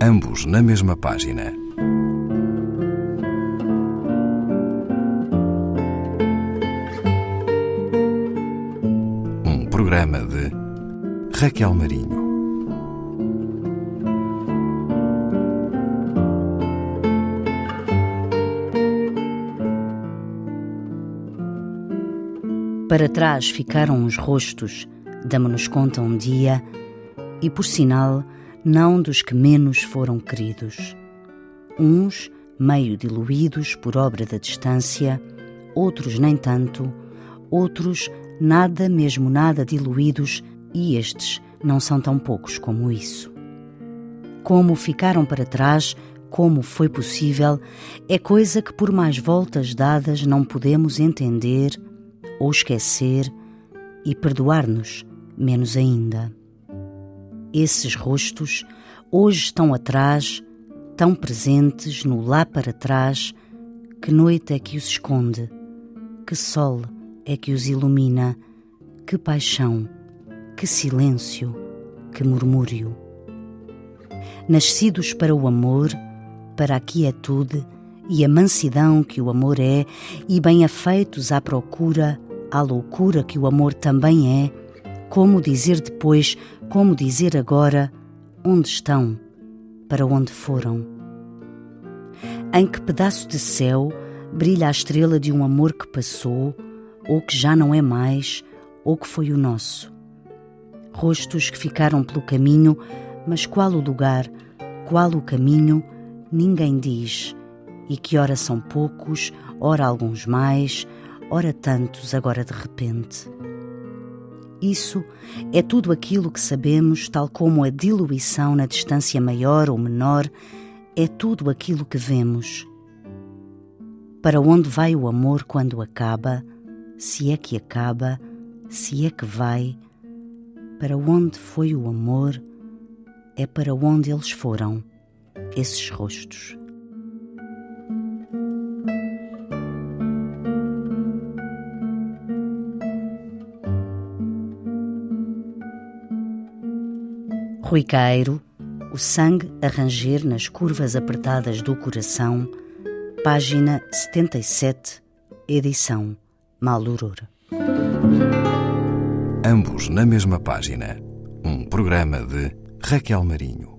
ambos na mesma página. Um programa de Raquel Marinho. Para trás ficaram os rostos, damo-nos conta um dia, e por sinal, não dos que menos foram queridos. Uns meio diluídos por obra da distância, outros nem tanto, outros nada, mesmo nada diluídos, e estes não são tão poucos como isso. Como ficaram para trás, como foi possível, é coisa que por mais voltas dadas não podemos entender ou esquecer e perdoar-nos, menos ainda. Esses rostos hoje estão atrás, tão presentes no lá para trás, que noite é que os esconde, que sol é que os ilumina, que paixão, que silêncio, que murmúrio. Nascidos para o amor, para a quietude e a mansidão que o amor é, e bem afeitos à procura à loucura que o amor também é, como dizer depois, como dizer agora, onde estão, para onde foram. Em que pedaço de céu brilha a estrela de um amor que passou, ou que já não é mais, ou que foi o nosso. Rostos que ficaram pelo caminho, mas qual o lugar, qual o caminho, ninguém diz, e que ora são poucos, ora alguns mais, ora tantos agora de repente. Isso é tudo aquilo que sabemos, tal como a diluição na distância maior ou menor, é tudo aquilo que vemos. Para onde vai o amor quando acaba, se é que acaba, se é que vai, para onde foi o amor, é para onde eles foram, esses rostos. Rui Cairo, o sangue a ranger nas curvas apertadas do coração, página 77, edição Malurur. Ambos na mesma página. Um programa de Raquel Marinho.